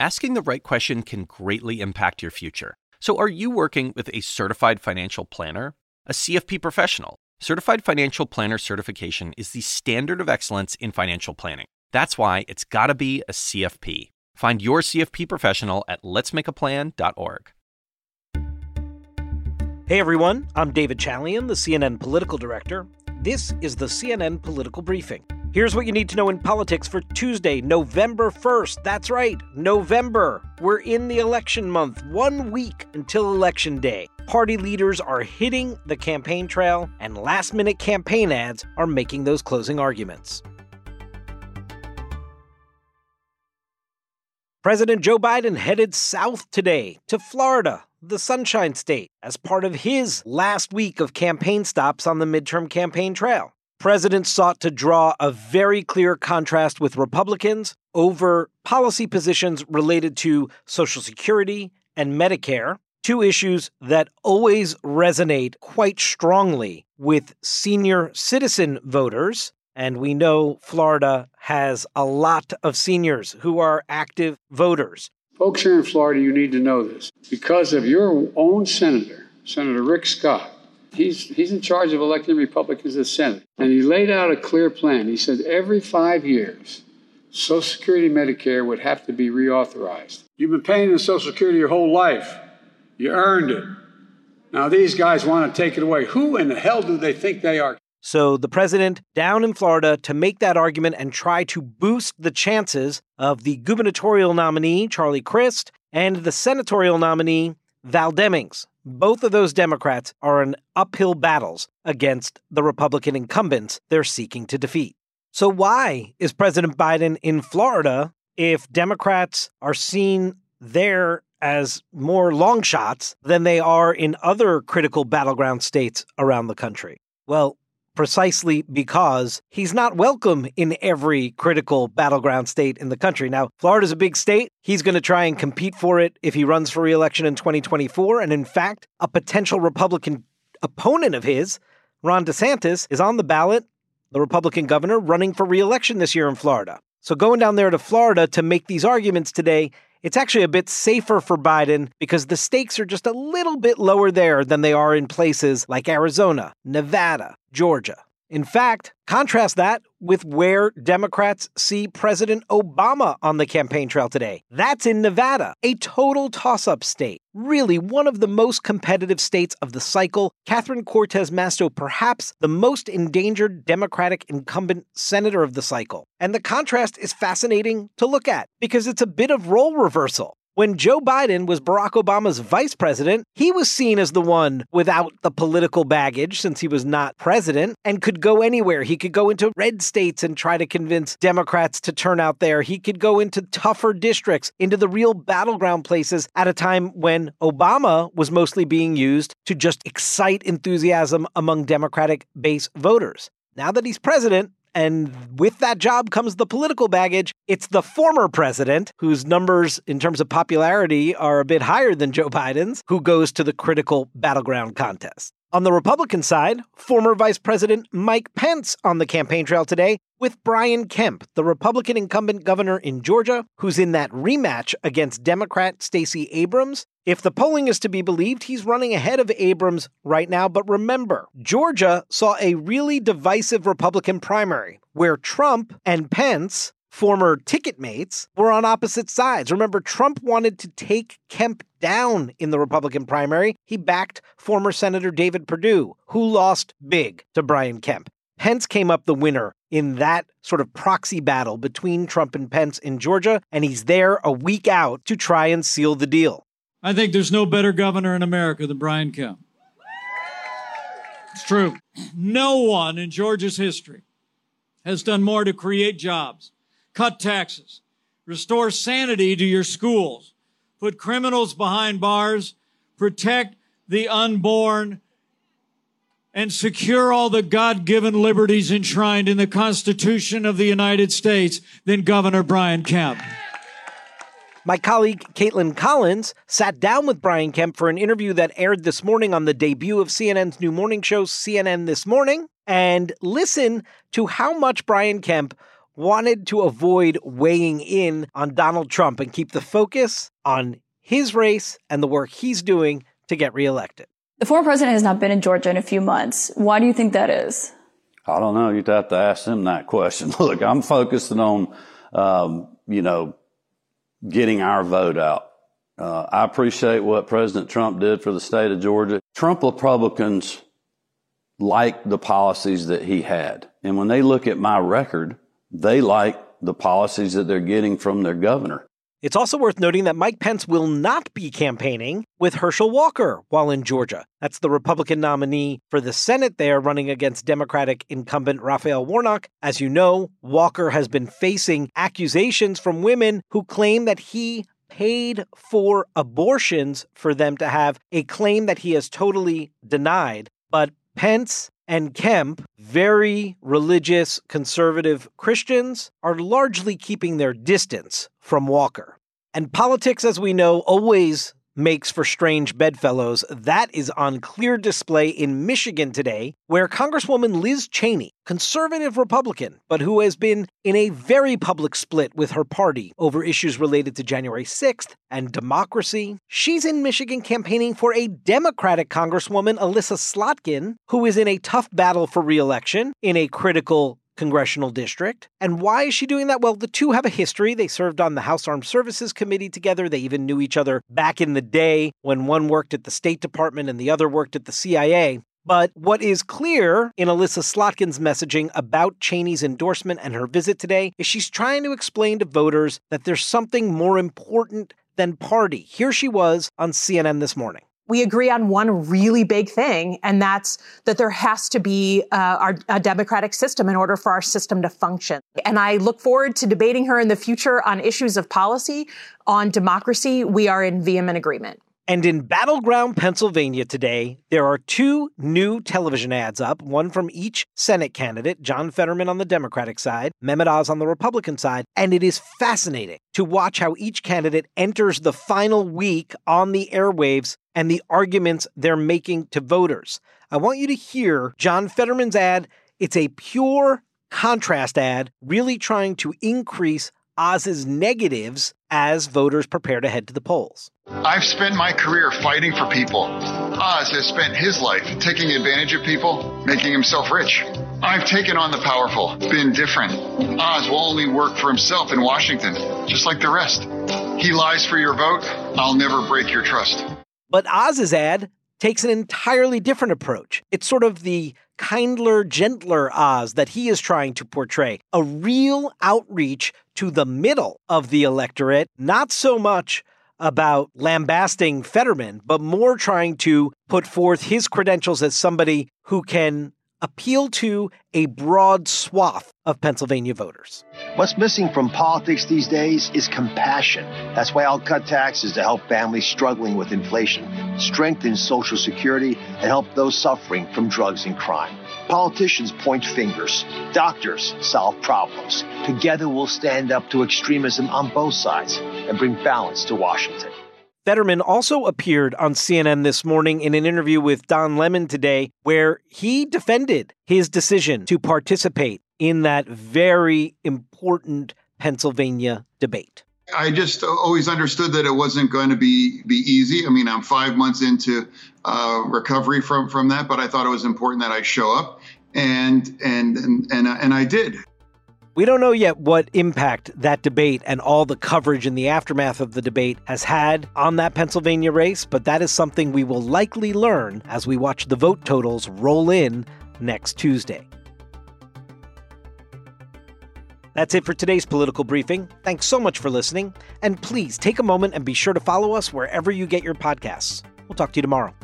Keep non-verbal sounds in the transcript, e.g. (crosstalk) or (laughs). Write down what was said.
Asking the right question can greatly impact your future. So, are you working with a certified financial planner? A CFP professional? Certified Financial Planner certification is the standard of excellence in financial planning. That's why it's got to be a CFP. Find your CFP professional at letsmakeaplan.org. Hey everyone, I'm David Chalian, the CNN political director. This is the CNN Political Briefing. Here's what you need to know in politics for Tuesday, November 1st. That's right, November. We're in the election month, one week until Election Day. Party leaders are hitting the campaign trail, and last minute campaign ads are making those closing arguments. President Joe Biden headed south today to Florida, the Sunshine State, as part of his last week of campaign stops on the midterm campaign trail. President sought to draw a very clear contrast with Republicans over policy positions related to Social Security and Medicare, two issues that always resonate quite strongly with senior citizen voters. And we know Florida has a lot of seniors who are active voters. Folks here in Florida, you need to know this. Because of your own senator, Senator Rick Scott, he's, he's in charge of electing Republicans to the Senate. And he laid out a clear plan. He said every five years, Social Security and Medicare would have to be reauthorized. You've been paying the Social Security your whole life. You earned it. Now these guys want to take it away. Who in the hell do they think they are? So the president down in Florida to make that argument and try to boost the chances of the gubernatorial nominee, Charlie Crist, and the senatorial nominee, Val Demings. Both of those Democrats are in uphill battles against the Republican incumbents they're seeking to defeat. So, why is President Biden in Florida if Democrats are seen there as more long shots than they are in other critical battleground states around the country? Well, precisely because he's not welcome in every critical battleground state in the country. Now, Florida's a big state. He's going to try and compete for it if he runs for reelection in 2024. And in fact, a potential Republican opponent of his, Ron DeSantis, is on the ballot, the Republican governor running for reelection this year in Florida. So going down there to Florida to make these arguments today it's actually a bit safer for Biden because the stakes are just a little bit lower there than they are in places like Arizona, Nevada, Georgia. In fact, contrast that with where Democrats see President Obama on the campaign trail today. That's in Nevada, a total toss up state. Really, one of the most competitive states of the cycle. Catherine Cortez Masto, perhaps the most endangered Democratic incumbent senator of the cycle. And the contrast is fascinating to look at because it's a bit of role reversal. When Joe Biden was Barack Obama's vice president, he was seen as the one without the political baggage since he was not president and could go anywhere. He could go into red states and try to convince Democrats to turn out there. He could go into tougher districts, into the real battleground places at a time when Obama was mostly being used to just excite enthusiasm among Democratic base voters. Now that he's president, and with that job comes the political baggage. It's the former president, whose numbers in terms of popularity are a bit higher than Joe Biden's, who goes to the critical battleground contest. On the Republican side, former Vice President Mike Pence on the campaign trail today with Brian Kemp, the Republican incumbent governor in Georgia, who's in that rematch against Democrat Stacey Abrams. If the polling is to be believed, he's running ahead of Abrams right now. But remember, Georgia saw a really divisive Republican primary where Trump and Pence former ticket mates were on opposite sides. Remember, Trump wanted to take Kemp down in the Republican primary. He backed former Senator David Perdue, who lost big to Brian Kemp. Pence came up the winner in that sort of proxy battle between Trump and Pence in Georgia, and he's there a week out to try and seal the deal. I think there's no better governor in America than Brian Kemp. It's true. No one in Georgia's history has done more to create jobs, cut taxes, restore sanity to your schools, put criminals behind bars, protect the unborn, and secure all the God given liberties enshrined in the Constitution of the United States than Governor Brian Kemp. My colleague Kaitlan Collins sat down with Brian Kemp for an interview that aired this morning on the debut of CNN's new morning show, CNN This Morning, and listen to how much Brian Kemp wanted to avoid weighing in on Donald Trump and keep the focus on his race and the work he's doing to get reelected. The former president has not been in Georgia in a few months. Why do you think that is? I don't know. You'd have to ask him that question. (laughs) Look, I'm focusing on, um, you know, getting our vote out. Uh, I appreciate what President Trump did for the state of Georgia. Trump Republicans like the policies that he had. And when they look at my record, they like the policies that they're getting from their governor. It's also worth noting that Mike Pence will not be campaigning with Herschel Walker while in Georgia. That's the Republican nominee for the Senate there running against Democratic incumbent Raphael Warnock. As you know, Walker has been facing accusations from women who claim that he paid for abortions for them to have, a claim that he has totally denied. But Pence and Kemp, very religious conservative Christians, are largely keeping their distance from Walker. And politics, as we know, always makes for strange bedfellows. That is on clear display in Michigan today, where Congresswoman Liz Cheney, conservative Republican, but who has been in a very public split with her party over issues related to January 6th and democracy, she's in Michigan campaigning for a Democratic Congresswoman, Elissa Slotkin, who is in a tough battle for reelection in a critical congressional district. And why is she doing that? Well, the two have a history. They served on the House Armed Services Committee together. They even knew each other back in the day when one worked at the State Department and the other worked at the CIA. But what is clear in Elissa Slotkin's messaging about Cheney's endorsement and her visit today is she's trying to explain to voters that there's something more important than party. Here she was on CNN this morning we agree on one really big thing, and that's that there has to be uh, our, a democratic system in order for our system to function. And I look forward to debating her in the future on issues of policy, on democracy. We are in vehement agreement. And in Battleground, Pennsylvania today, there are two new television ads up, one from each Senate candidate, John Fetterman on the Democratic side, Mehmet Oz on the Republican side. And it is fascinating to watch how each candidate enters the final week on the airwaves and the arguments they're making to voters. I want you to hear John Fetterman's ad. It's a pure contrast ad, really trying to increase Oz's negatives as voters prepare to head to the polls. I've spent my career fighting for people. Oz has spent his life taking advantage of people, making himself rich. I've taken on the powerful, been different. Oz will only work for himself in Washington, just like the rest. He lies for your vote. I'll never break your trust. But Oz's ad takes an entirely different approach. It's sort of the kindler, gentler Oz that he is trying to portray. A real outreach to the middle of the electorate, not so much about lambasting Fetterman, but more trying to put forth his credentials as somebody who can appeal to a broad swath of Pennsylvania voters. What's missing from politics these days is compassion. That's why I'll cut taxes to help families struggling with inflation, strengthen Social Security, and help those suffering from drugs and crime. Politicians point fingers, doctors solve problems. Together we'll stand up to extremism on both sides and bring balance to Washington. Fetterman also appeared on CNN this morning in an interview with Don Lemon today, where he defended his decision to participate in that very important Pennsylvania debate. I just always understood that it wasn't going to be be easy. I mean, I'm five months into uh, recovery from from that, but I thought it was important that I show up, and and and and, and I did. We don't know yet what impact that debate and all the coverage in the aftermath of the debate has had on that Pennsylvania race, but that is something we will likely learn as we watch the vote totals roll in next Tuesday. That's it for today's political briefing. Thanks so much for listening, and please take a moment and be sure to follow us wherever you get your podcasts. We'll talk to you tomorrow.